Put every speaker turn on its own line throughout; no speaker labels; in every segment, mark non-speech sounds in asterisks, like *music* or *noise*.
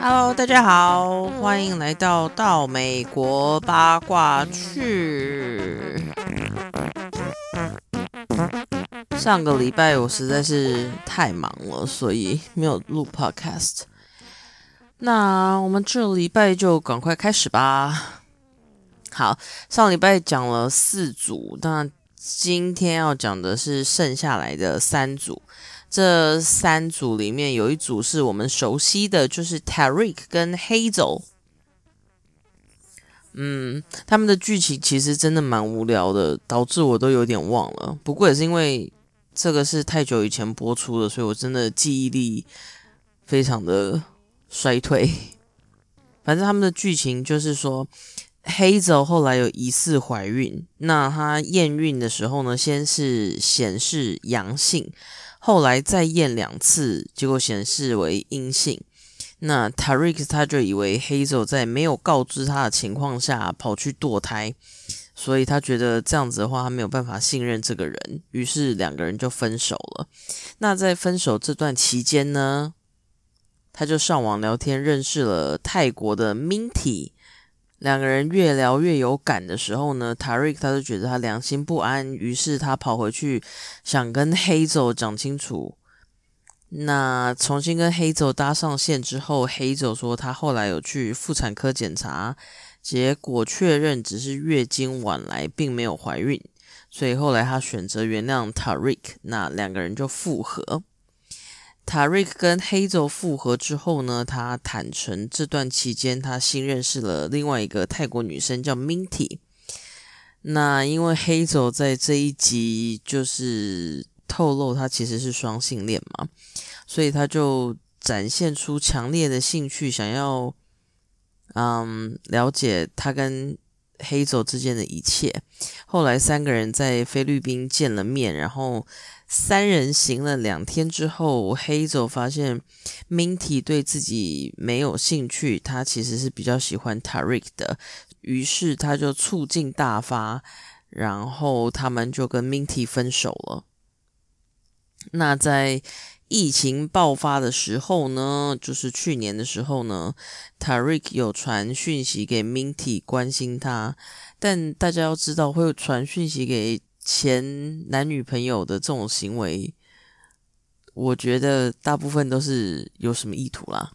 Hello，大家好，欢迎来到到美国八卦去。上个礼拜我实在是太忙了，所以没有录 Podcast。那我们这礼拜就赶快开始吧。好，上礼拜讲了四组，那今天要讲的是剩下来的三组。这三组里面有一组是我们熟悉的，就是 Tariq 跟 Hazel。嗯，他们的剧情其实真的蛮无聊的，导致我都有点忘了。不过也是因为这个是太久以前播出的，所以我真的记忆力非常的衰退。反正他们的剧情就是说。黑泽后来有疑似怀孕，那她验孕的时候呢，先是显示阳性，后来再验两次，结果显示为阴性。那 Tariq 他就以为黑泽在没有告知他的情况下跑去堕胎，所以他觉得这样子的话，他没有办法信任这个人，于是两个人就分手了。那在分手这段期间呢，他就上网聊天，认识了泰国的 Minty。两个人越聊越有感的时候呢，Tariq 他就觉得他良心不安，于是他跑回去想跟黑走讲清楚。那重新跟黑走搭上线之后，黑走说他后来有去妇产科检查，结果确认只是月经晚来，并没有怀孕，所以后来他选择原谅 Tariq，那两个人就复合。塔瑞克跟黑泽复合之后呢，他坦诚这段期间他新认识了另外一个泰国女生叫 Minty。那因为 Hazel 在这一集就是透露他其实是双性恋嘛，所以他就展现出强烈的兴趣，想要嗯了解他跟 Hazel 之间的一切。后来三个人在菲律宾见了面，然后。三人行了两天之后，黑走发现 Minty 对自己没有兴趣，他其实是比较喜欢 Tariq 的，于是他就醋劲大发，然后他们就跟 Minty 分手了。那在疫情爆发的时候呢，就是去年的时候呢，Tariq 有传讯息给 Minty 关心他，但大家要知道会传讯息给。前男女朋友的这种行为，我觉得大部分都是有什么意图啦。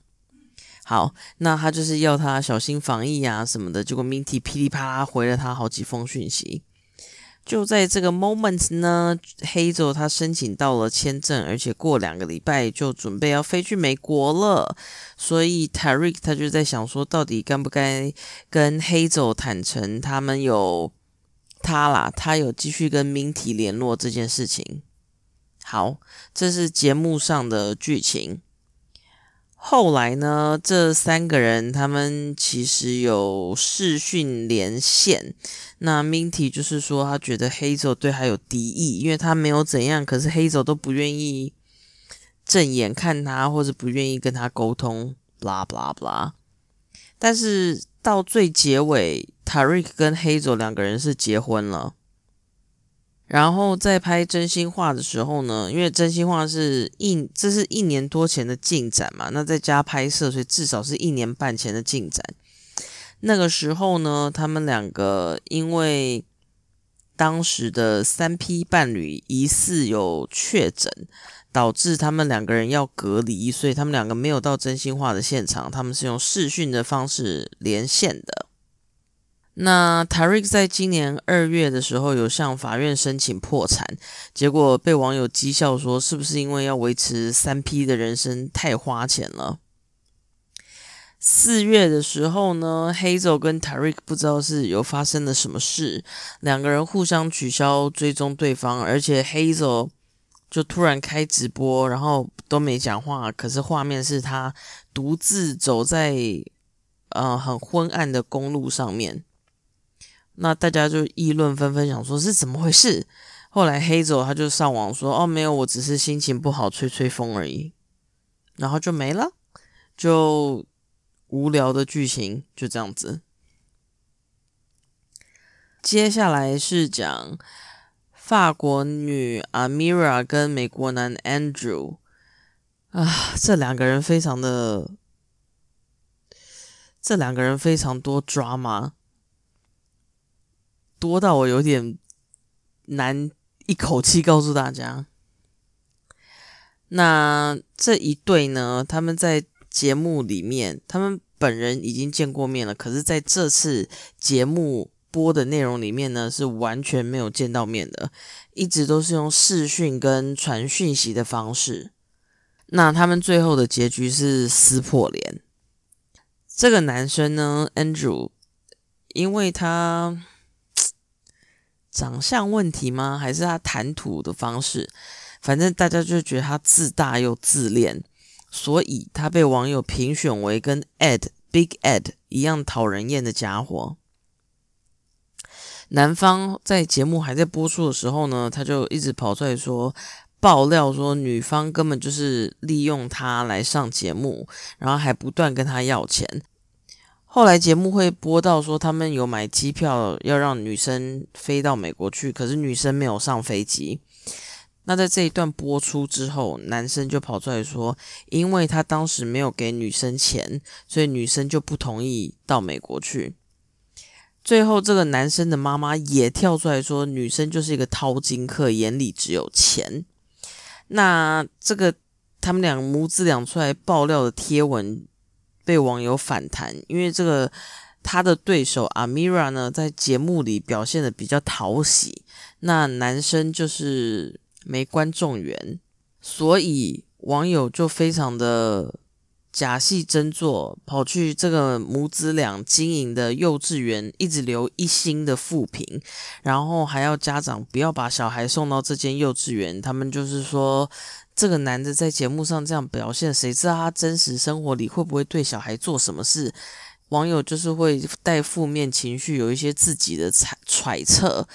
好，那他就是要他小心防疫啊什么的，结果 Minty 噼里啪啦回了他好几封讯息。就在这个 moment 呢，黑走他申请到了签证，而且过两个礼拜就准备要飞去美国了。所以 Tariq 他就在想说，到底该不该跟黑走坦诚他们有。他啦，他有继续跟 Minty 联络这件事情。好，这是节目上的剧情。后来呢，这三个人他们其实有视讯连线。那 Minty 就是说，他觉得黑走对他有敌意，因为他没有怎样，可是黑走都不愿意正眼看他，或者不愿意跟他沟通，blah blah blah。但是到最结尾。Tariq 跟黑佐两个人是结婚了，然后在拍真心话的时候呢，因为真心话是一这是一年多前的进展嘛，那在家拍摄，所以至少是一年半前的进展。那个时候呢，他们两个因为当时的三 P 伴侣疑似有确诊，导致他们两个人要隔离，所以他们两个没有到真心话的现场，他们是用视讯的方式连线的。那 Tariq 在今年二月的时候有向法院申请破产，结果被网友讥笑说，是不是因为要维持三 P 的人生太花钱了？四月的时候呢，Hazel 跟 Tariq 不知道是有发生了什么事，两个人互相取消追踪对方，而且 Hazel 就突然开直播，然后都没讲话，可是画面是他独自走在呃很昏暗的公路上面。那大家就议论纷纷，想说是怎么回事。后来黑走他就上网说：“哦，没有，我只是心情不好，吹吹风而已。”然后就没了，就无聊的剧情就这样子。接下来是讲法国女 Amira 跟美国男 Andrew 啊，这两个人非常的，这两个人非常多 drama，多到我有点难一口气告诉大家。那这一对呢，他们在节目里面，他们本人已经见过面了，可是在这次节目。播的内容里面呢，是完全没有见到面的，一直都是用视讯跟传讯息的方式。那他们最后的结局是撕破脸。这个男生呢，Andrew，因为他长相问题吗？还是他谈吐的方式？反正大家就觉得他自大又自恋，所以他被网友评选为跟 Ed Big Ed 一样讨人厌的家伙。男方在节目还在播出的时候呢，他就一直跑出来说爆料说女方根本就是利用他来上节目，然后还不断跟他要钱。后来节目会播到说他们有买机票要让女生飞到美国去，可是女生没有上飞机。那在这一段播出之后，男生就跑出来说，因为他当时没有给女生钱，所以女生就不同意到美国去。最后，这个男生的妈妈也跳出来说：“女生就是一个掏金客，眼里只有钱。”那这个他们两母子俩出来爆料的贴文被网友反弹，因为这个他的对手阿米拉呢，在节目里表现的比较讨喜，那男生就是没观众缘，所以网友就非常的。假戏真做，跑去这个母子俩经营的幼稚园，一直留一星的负评，然后还要家长不要把小孩送到这间幼稚园。他们就是说，这个男的在节目上这样表现，谁知道他真实生活里会不会对小孩做什么事？网友就是会带负面情绪，有一些自己的揣揣测。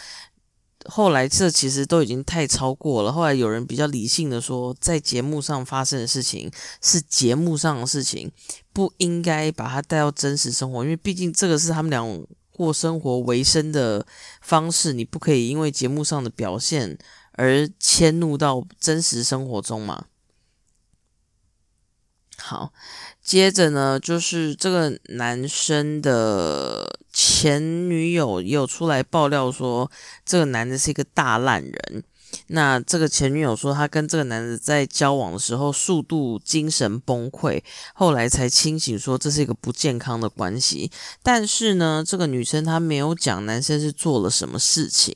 后来这其实都已经太超过了。后来有人比较理性的说，在节目上发生的事情是节目上的事情，不应该把它带到真实生活，因为毕竟这个是他们俩过生活为生的方式，你不可以因为节目上的表现而迁怒到真实生活中嘛。好。接着呢，就是这个男生的前女友也有出来爆料说，这个男的是一个大烂人。那这个前女友说，她跟这个男的在交往的时候，速度精神崩溃，后来才清醒，说这是一个不健康的关系。但是呢，这个女生她没有讲男生是做了什么事情，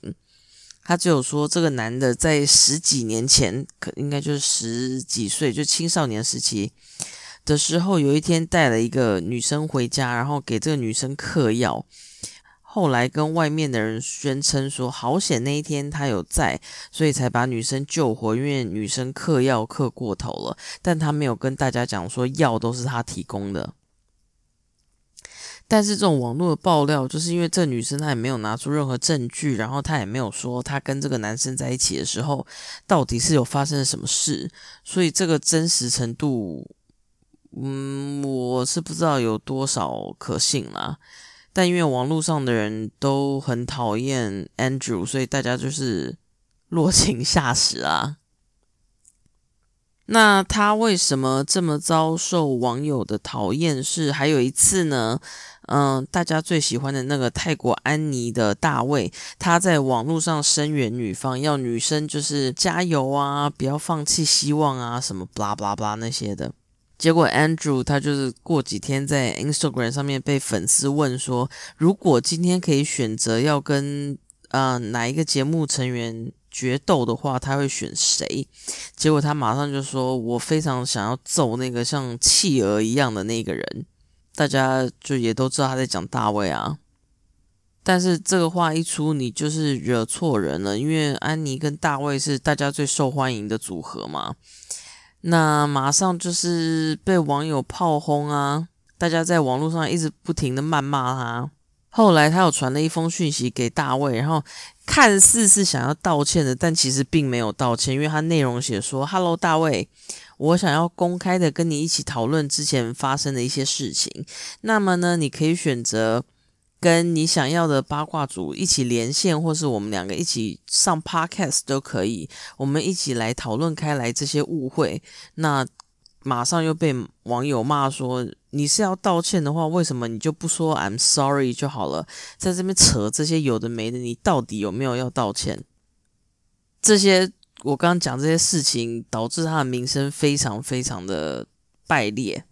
他只有说这个男的在十几年前，可应该就是十几岁，就青少年时期。的时候，有一天带了一个女生回家，然后给这个女生嗑药。后来跟外面的人宣称说，好险那一天他有在，所以才把女生救活。因为女生嗑药嗑过头了，但他没有跟大家讲说药都是他提供的。但是这种网络的爆料，就是因为这女生她也没有拿出任何证据，然后她也没有说她跟这个男生在一起的时候到底是有发生了什么事，所以这个真实程度。嗯，我是不知道有多少可信啦，但因为网络上的人都很讨厌 Andrew，所以大家就是 *laughs* 落井下石啊。那他为什么这么遭受网友的讨厌？是还有一次呢？嗯，大家最喜欢的那个泰国安妮的大卫，他在网络上声援女方，要女生就是加油啊，不要放弃希望啊，什么 blah blah blah 那些的。结果 Andrew 他就是过几天在 Instagram 上面被粉丝问说，如果今天可以选择要跟呃哪一个节目成员决斗的话，他会选谁？结果他马上就说，我非常想要揍那个像企鹅一样的那个人。大家就也都知道他在讲大卫啊，但是这个话一出，你就是惹错人了，因为安妮跟大卫是大家最受欢迎的组合嘛。那马上就是被网友炮轰啊！大家在网络上一直不停的谩骂他。后来他有传了一封讯息给大卫，然后看似是想要道歉的，但其实并没有道歉，因为他内容写说：“Hello，大卫，我想要公开的跟你一起讨论之前发生的一些事情。那么呢，你可以选择跟你想要的八卦组一起连线，或是我们两个一起上 podcast 都可以，我们一起来讨论开来这些误会。那马上又被网友骂说，你是要道歉的话，为什么你就不说 I'm sorry 就好了，在这边扯这些有的没的，你到底有没有要道歉？这些我刚刚讲这些事情，导致他的名声非常非常的败劣，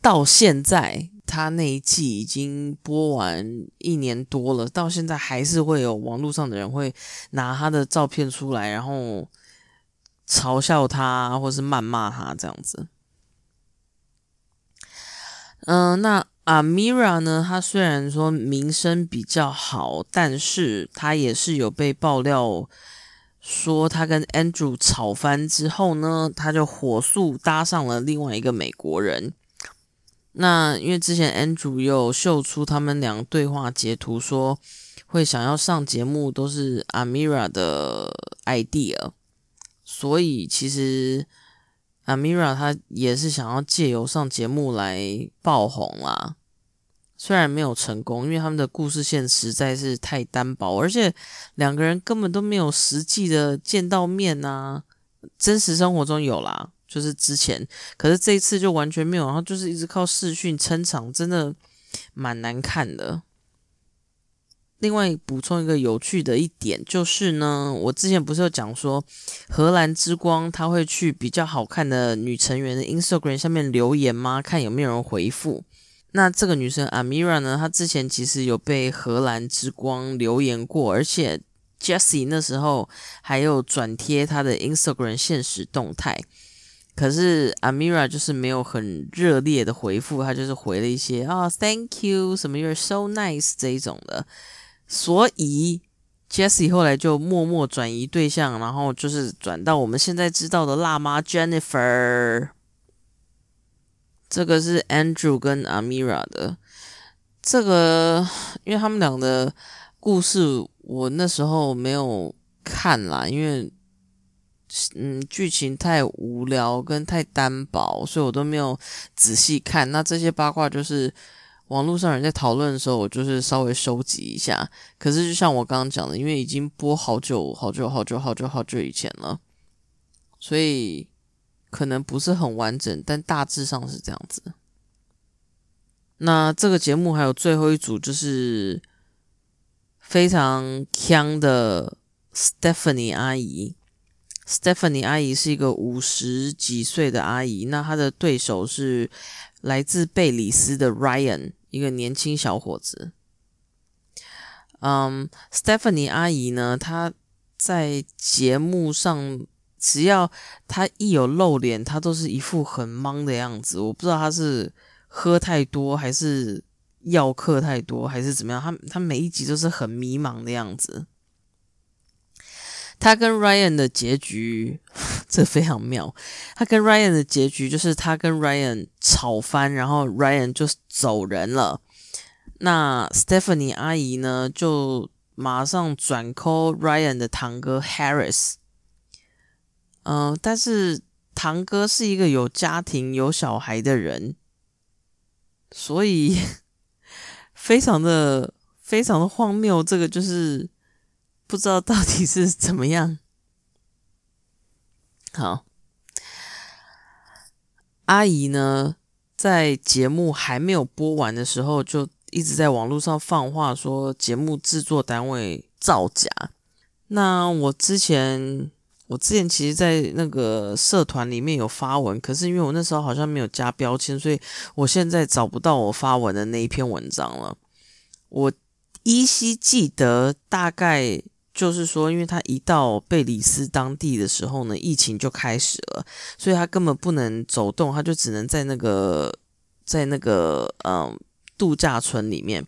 到现在。他那一季已经播完一年多了，到现在还是会有网络上的人会拿他的照片出来，然后嘲笑他或是谩骂他这样子。嗯，那阿米拉呢？他虽然说名声比较好，但是他也是有被爆料说他跟 Andrew 吵翻之后呢，他就火速搭上了另外一个美国人。那因为之前 Andrew 有秀出他们两个对话截图，说会想要上节目，都是 Amira 的 idea，所以其实 Amira 他也是想要借由上节目来爆红啦。虽然没有成功，因为他们的故事线实在是太单薄，而且两个人根本都没有实际的见到面呐。真实生活中有啦。就是之前，可是这一次就完全没有，然后就是一直靠视讯撑场，真的蛮难看的。另外补充一个有趣的一点，就是呢，我之前不是有讲说荷兰之光他会去比较好看的女成员的 Instagram 下面留言吗？看有没有人回复。那这个女生 Amira 呢，她之前其实有被荷兰之光留言过，而且 Jessie 那时候还有转贴她的 Instagram 现实动态。可是 Amira 就是没有很热烈的回复，她就是回了一些啊，Thank you，什么 You're so nice 这一种的。所以 Jessie 后来就默默转移对象，然后就是转到我们现在知道的辣妈 Jennifer。这个是 Andrew 跟 Amira 的。这个因为他们俩的故事，我那时候没有看啦，因为。嗯，剧情太无聊跟太单薄，所以我都没有仔细看。那这些八卦就是网络上人在讨论的时候，我就是稍微收集一下。可是就像我刚刚讲的，因为已经播好久好久好久好久好久以前了，所以可能不是很完整，但大致上是这样子。那这个节目还有最后一组，就是非常强的 Stephanie 阿姨。Stephanie 阿姨是一个五十几岁的阿姨，那她的对手是来自贝里斯的 Ryan，一个年轻小伙子。嗯，Stephanie 阿姨呢，她在节目上只要他一有露脸，他都是一副很懵的样子。我不知道他是喝太多，还是药客太多，还是怎么样。他他每一集都是很迷茫的样子。他跟 Ryan 的结局，*laughs* 这非常妙。他跟 Ryan 的结局就是他跟 Ryan 吵翻，然后 Ryan 就走人了。那 Stephanie 阿姨呢，就马上转 call Ryan 的堂哥 Harris。嗯，但是堂哥是一个有家庭、有小孩的人，所以 *laughs* 非常的、非常的荒谬。这个就是。不知道到底是怎么样。好，阿姨呢，在节目还没有播完的时候，就一直在网络上放话说节目制作单位造假。那我之前，我之前其实，在那个社团里面有发文，可是因为我那时候好像没有加标签，所以我现在找不到我发文的那一篇文章了。我依稀记得大概。就是说，因为他一到贝里斯当地的时候呢，疫情就开始了，所以他根本不能走动，他就只能在那个在那个嗯度假村里面。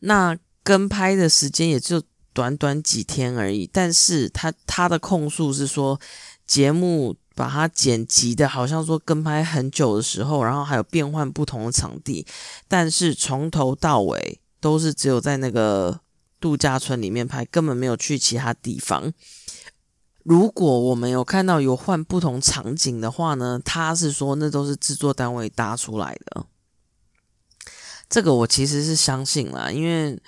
那跟拍的时间也就短短几天而已，但是他他的控诉是说，节目把它剪辑的好像说跟拍很久的时候，然后还有变换不同的场地，但是从头到尾都是只有在那个。度假村里面拍，根本没有去其他地方。如果我们有看到有换不同场景的话呢，他是说那都是制作单位搭出来的。这个我其实是相信啦，因为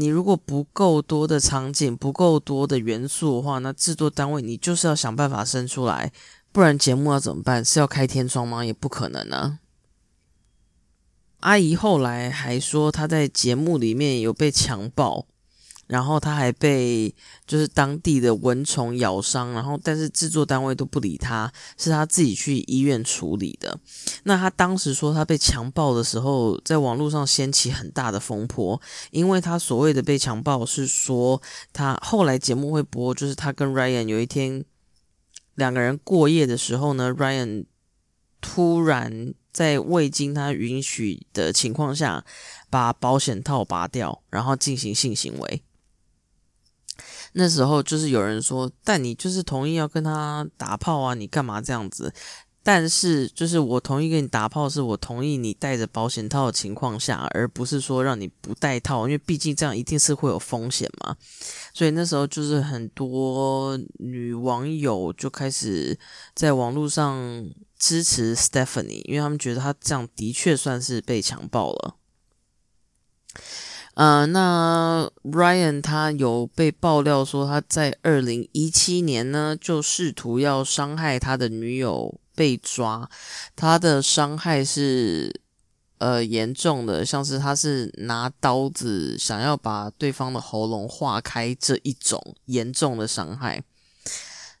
你如果不够多的场景、不够多的元素的话，那制作单位你就是要想办法生出来，不然节目要怎么办？是要开天窗吗？也不可能啊。阿姨后来还说，她在节目里面有被强暴。然后他还被就是当地的蚊虫咬伤，然后但是制作单位都不理他，是他自己去医院处理的。那他当时说他被强暴的时候，在网络上掀起很大的风波，因为他所谓的被强暴是说他后来节目会播，就是他跟 Ryan 有一天两个人过夜的时候呢，Ryan 突然在未经他允许的情况下把保险套拔掉，然后进行性行为。那时候就是有人说，但你就是同意要跟他打炮啊？你干嘛这样子？但是就是我同意跟你打炮，是我同意你带着保险套的情况下，而不是说让你不带套，因为毕竟这样一定是会有风险嘛。所以那时候就是很多女网友就开始在网络上支持 Stephanie，因为他们觉得他这样的确算是被强暴了。呃，那 Ryan 他有被爆料说他在二零一七年呢，就试图要伤害他的女友被抓，他的伤害是呃严重的，像是他是拿刀子想要把对方的喉咙划开这一种严重的伤害。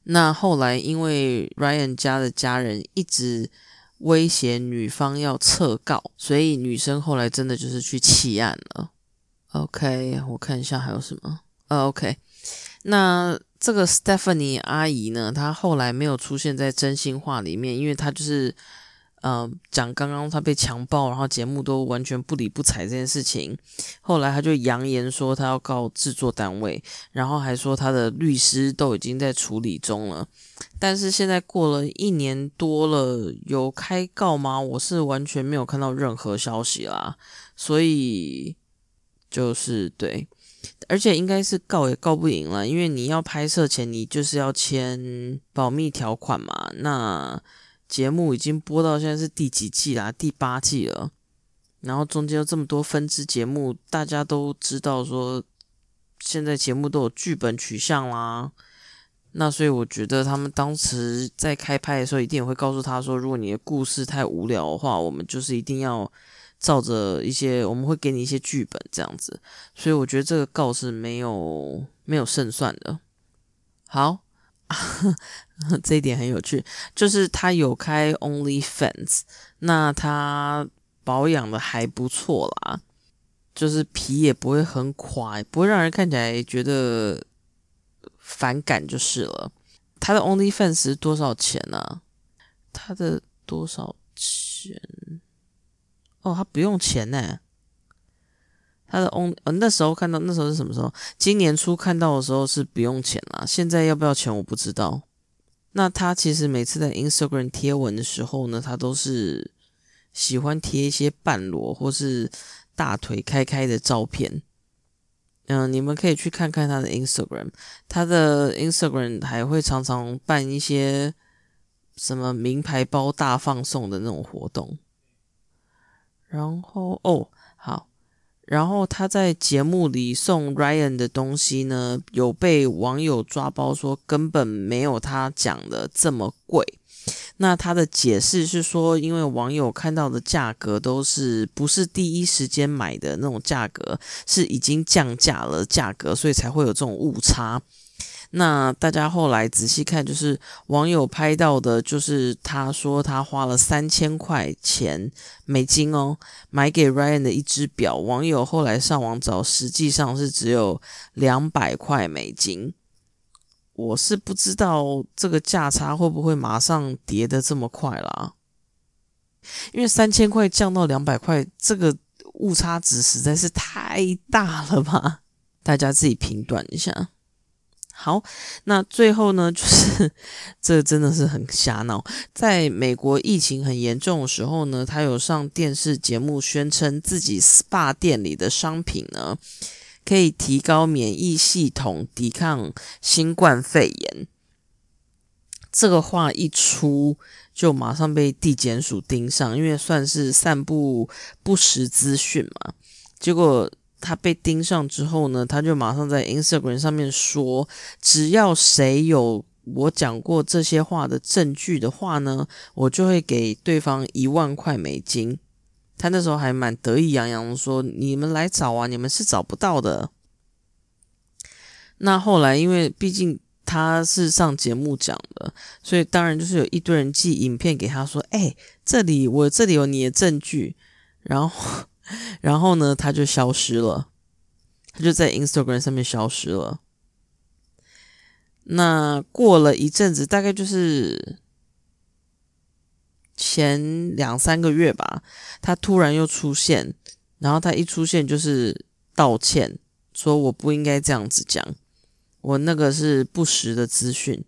那后来因为 Ryan 家的家人一直威胁女方要撤告，所以女生后来真的就是去弃案了。OK，我看一下还有什么。呃，OK，那这个 Stephanie 阿姨呢，她后来没有出现在真心话里面，因为她就是呃讲刚刚她被强暴，然后节目都完全不理不睬这件事情。后来她就扬言说她要告制作单位，然后还说她的律师都已经在处理中了。但是现在过了一年多了，有开告吗？我是完全没有看到任何消息啦，所以。就是对，而且应该是告也告不赢了，因为你要拍摄前你就是要签保密条款嘛。那节目已经播到现在是第几季啦？第八季了，然后中间有这么多分支节目，大家都知道说现在节目都有剧本取向啦。那所以我觉得他们当时在开拍的时候，一定也会告诉他说，如果你的故事太无聊的话，我们就是一定要。照着一些，我们会给你一些剧本这样子，所以我觉得这个告是没有没有胜算的。好，*laughs* 这一点很有趣，就是他有开 Only Fans，那他保养的还不错啦，就是皮也不会很垮，不会让人看起来觉得反感就是了。他的 Only Fans 多少钱呢？他的多少？哦，他不用钱呢。他的 on 呃那时候看到那时候是什么时候？今年初看到的时候是不用钱啦。现在要不要钱我不知道。那他其实每次在 Instagram 贴文的时候呢，他都是喜欢贴一些半裸或是大腿开开的照片。嗯，你们可以去看看他的 Instagram。他的 Instagram 还会常常办一些什么名牌包大放送的那种活动。然后哦，好，然后他在节目里送 Ryan 的东西呢，有被网友抓包说根本没有他讲的这么贵。那他的解释是说，因为网友看到的价格都是不是第一时间买的那种价格，是已经降价了价格，所以才会有这种误差。那大家后来仔细看，就是网友拍到的，就是他说他花了三千块钱美金哦，买给 Ryan 的一只表。网友后来上网找，实际上是只有两百块美金。我是不知道这个价差会不会马上跌的这么快啦，因为三千块降到两百块，这个误差值实在是太大了吧？大家自己评断一下。好，那最后呢，就是这真的是很瞎闹。在美国疫情很严重的时候呢，他有上电视节目宣称自己 SPA 店里的商品呢，可以提高免疫系统，抵抗新冠肺炎。这个话一出，就马上被地检署盯上，因为算是散布不实资讯嘛。结果他被盯上之后呢，他就马上在 Instagram 上面说，只要谁有我讲过这些话的证据的话呢，我就会给对方一万块美金。他那时候还蛮得意洋洋说：“你们来找啊，你们是找不到的。”那后来因为毕竟。他是上节目讲的，所以当然就是有一堆人寄影片给他说：“哎，这里我这里有你的证据。”然后，然后呢，他就消失了，他就在 Instagram 上面消失了。那过了一阵子，大概就是前两三个月吧，他突然又出现，然后他一出现就是道歉，说我不应该这样子讲。我那个是不实的资讯，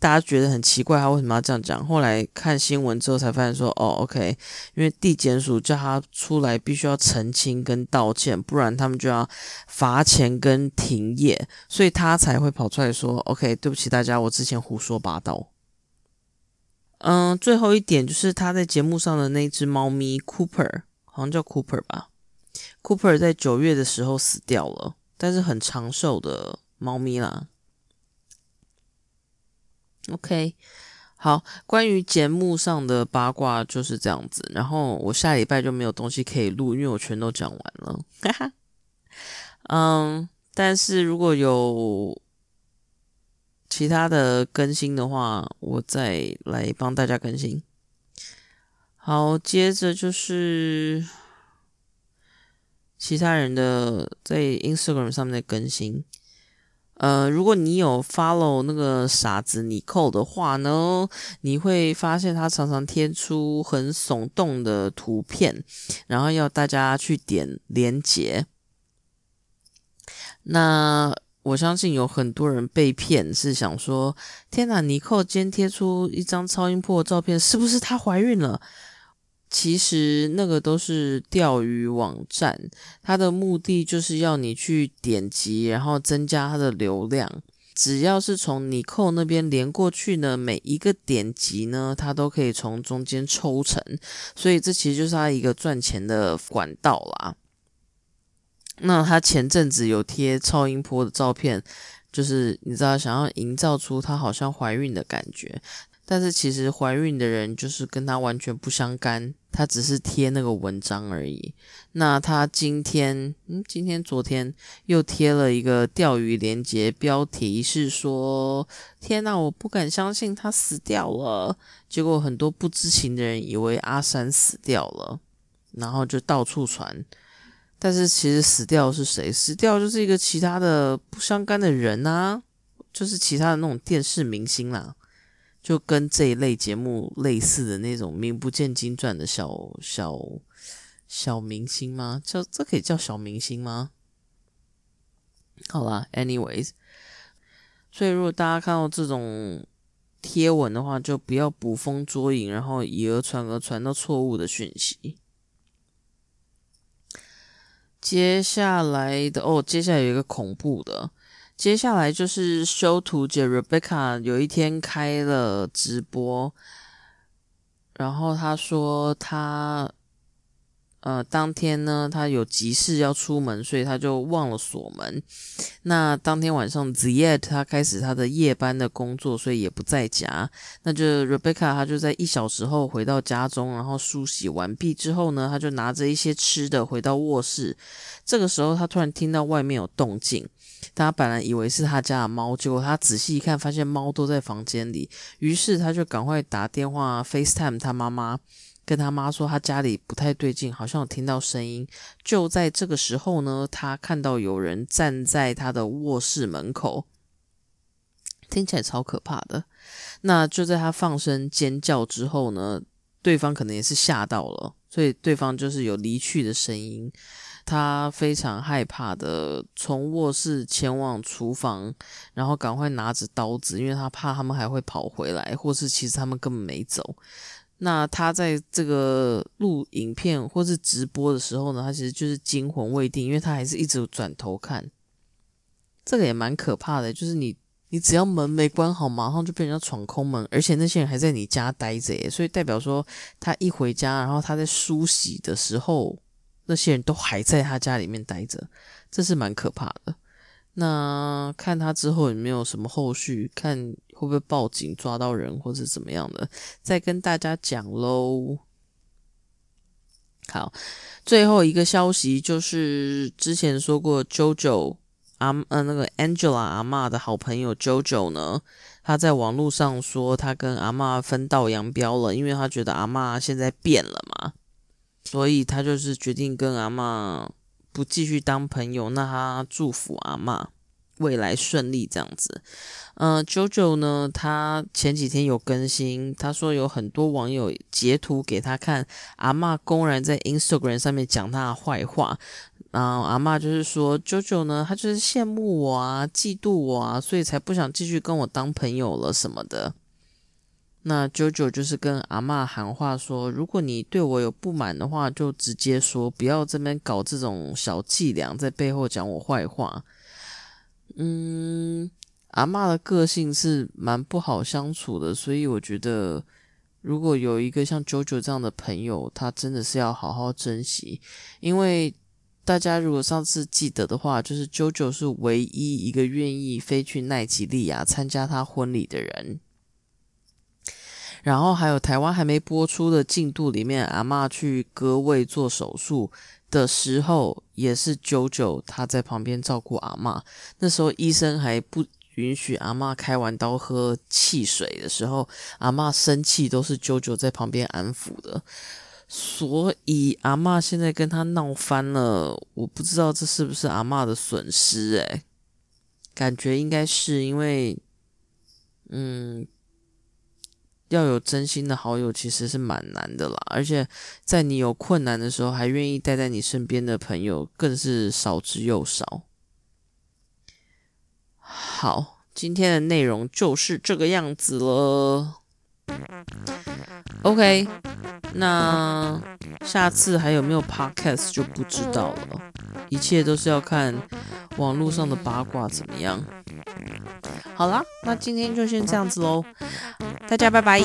大家觉得很奇怪，他为什么要这样讲？后来看新闻之后才发现说，哦，OK，因为地检署叫他出来，必须要澄清跟道歉，不然他们就要罚钱跟停业，所以他才会跑出来说，OK，对不起大家，我之前胡说八道。嗯，最后一点就是他在节目上的那只猫咪 Cooper，好像叫 Cooper 吧，Cooper 在九月的时候死掉了，但是很长寿的。猫咪啦，OK，好，关于节目上的八卦就是这样子。然后我下礼拜就没有东西可以录，因为我全都讲完了。哈哈，嗯，但是如果有其他的更新的话，我再来帮大家更新。好，接着就是其他人的在 Instagram 上面的更新。呃，如果你有 follow 那个傻子尼寇的话呢，你会发现他常常贴出很耸动的图片，然后要大家去点连接。那我相信有很多人被骗，是想说：天哪，尼寇今天贴出一张超音波的照片，是不是她怀孕了？其实那个都是钓鱼网站，它的目的就是要你去点击，然后增加它的流量。只要是从你扣那边连过去呢，每一个点击呢，它都可以从中间抽成。所以这其实就是它一个赚钱的管道啦。那他前阵子有贴超音波的照片，就是你知道，想要营造出她好像怀孕的感觉。但是其实怀孕的人就是跟他完全不相干，他只是贴那个文章而已。那他今天，嗯，今天昨天又贴了一个钓鱼链接，标题是说：“天哪，我不敢相信他死掉了。”结果很多不知情的人以为阿三死掉了，然后就到处传。但是其实死掉是谁？死掉就是一个其他的不相干的人啊，就是其他的那种电视明星啦。就跟这一类节目类似的那种名不见经传的小小小明星吗？叫这可以叫小明星吗？好啦 a n y w a y s 所以如果大家看到这种贴文的话，就不要捕风捉影，然后以讹传讹，传到错误的讯息。接下来的哦，接下来有一个恐怖的。接下来就是修图姐 Rebecca 有一天开了直播，然后她说她呃当天呢她有急事要出门，所以她就忘了锁门。那当天晚上 z e t 她开始她的夜班的工作，所以也不在家。那就 Rebecca 她就在一小时后回到家中，然后梳洗完毕之后呢，她就拿着一些吃的回到卧室。这个时候她突然听到外面有动静。他本来以为是他家的猫，结果他仔细一看，发现猫都在房间里。于是他就赶快打电话 FaceTime 他妈妈，跟他妈说他家里不太对劲，好像有听到声音。就在这个时候呢，他看到有人站在他的卧室门口，听起来超可怕的。那就在他放声尖叫之后呢，对方可能也是吓到了，所以对方就是有离去的声音。他非常害怕的从卧室前往厨房，然后赶快拿着刀子，因为他怕他们还会跑回来，或是其实他们根本没走。那他在这个录影片或是直播的时候呢，他其实就是惊魂未定，因为他还是一直转头看。这个也蛮可怕的，就是你你只要门没关好，马上就被人家闯空门，而且那些人还在你家待着，所以代表说他一回家，然后他在梳洗的时候，那些人都还在他家里面待着，这是蛮可怕的。那看他之后有没有什么后续，看会不会报警抓到人或者怎么样的，再跟大家讲喽。好，最后一个消息就是之前说过，JoJo 阿呃那个 Angela 阿妈的好朋友 JoJo 呢，他在网络上说他跟阿妈分道扬镳了，因为他觉得阿妈现在变了，所以他就是决定跟阿妈不继续当朋友。那他祝福阿妈。未来顺利这样子，嗯，JoJo 呢，他前几天有更新，他说有很多网友截图给他看，阿妈公然在 Instagram 上面讲他的坏话，然后阿妈就是说 JoJo 呢，他就是羡慕我啊，嫉妒我啊，所以才不想继续跟我当朋友了什么的。那 JoJo 就是跟阿妈喊话说，如果你对我有不满的话，就直接说，不要这边搞这种小伎俩，在背后讲我坏话。嗯，阿妈的个性是蛮不好相处的，所以我觉得如果有一个像九九这样的朋友，他真的是要好好珍惜。因为大家如果上次记得的话，就是九九是唯一一个愿意飞去奈及利亚参加他婚礼的人。然后还有台湾还没播出的进度里面，阿妈去割胃做手术。的时候也是九九他在旁边照顾阿妈，那时候医生还不允许阿妈开完刀喝汽水的时候，阿妈生气都是九九在旁边安抚的，所以阿妈现在跟他闹翻了，我不知道这是不是阿妈的损失诶，感觉应该是因为，嗯。要有真心的好友其实是蛮难的啦，而且在你有困难的时候还愿意待在你身边的朋友更是少之又少。好，今天的内容就是这个样子了。ok 那下次还有没有 podcast 就不知道了。一切都是要看网络上的八卦怎么样。好啦那今天就先这样子喽大家拜拜。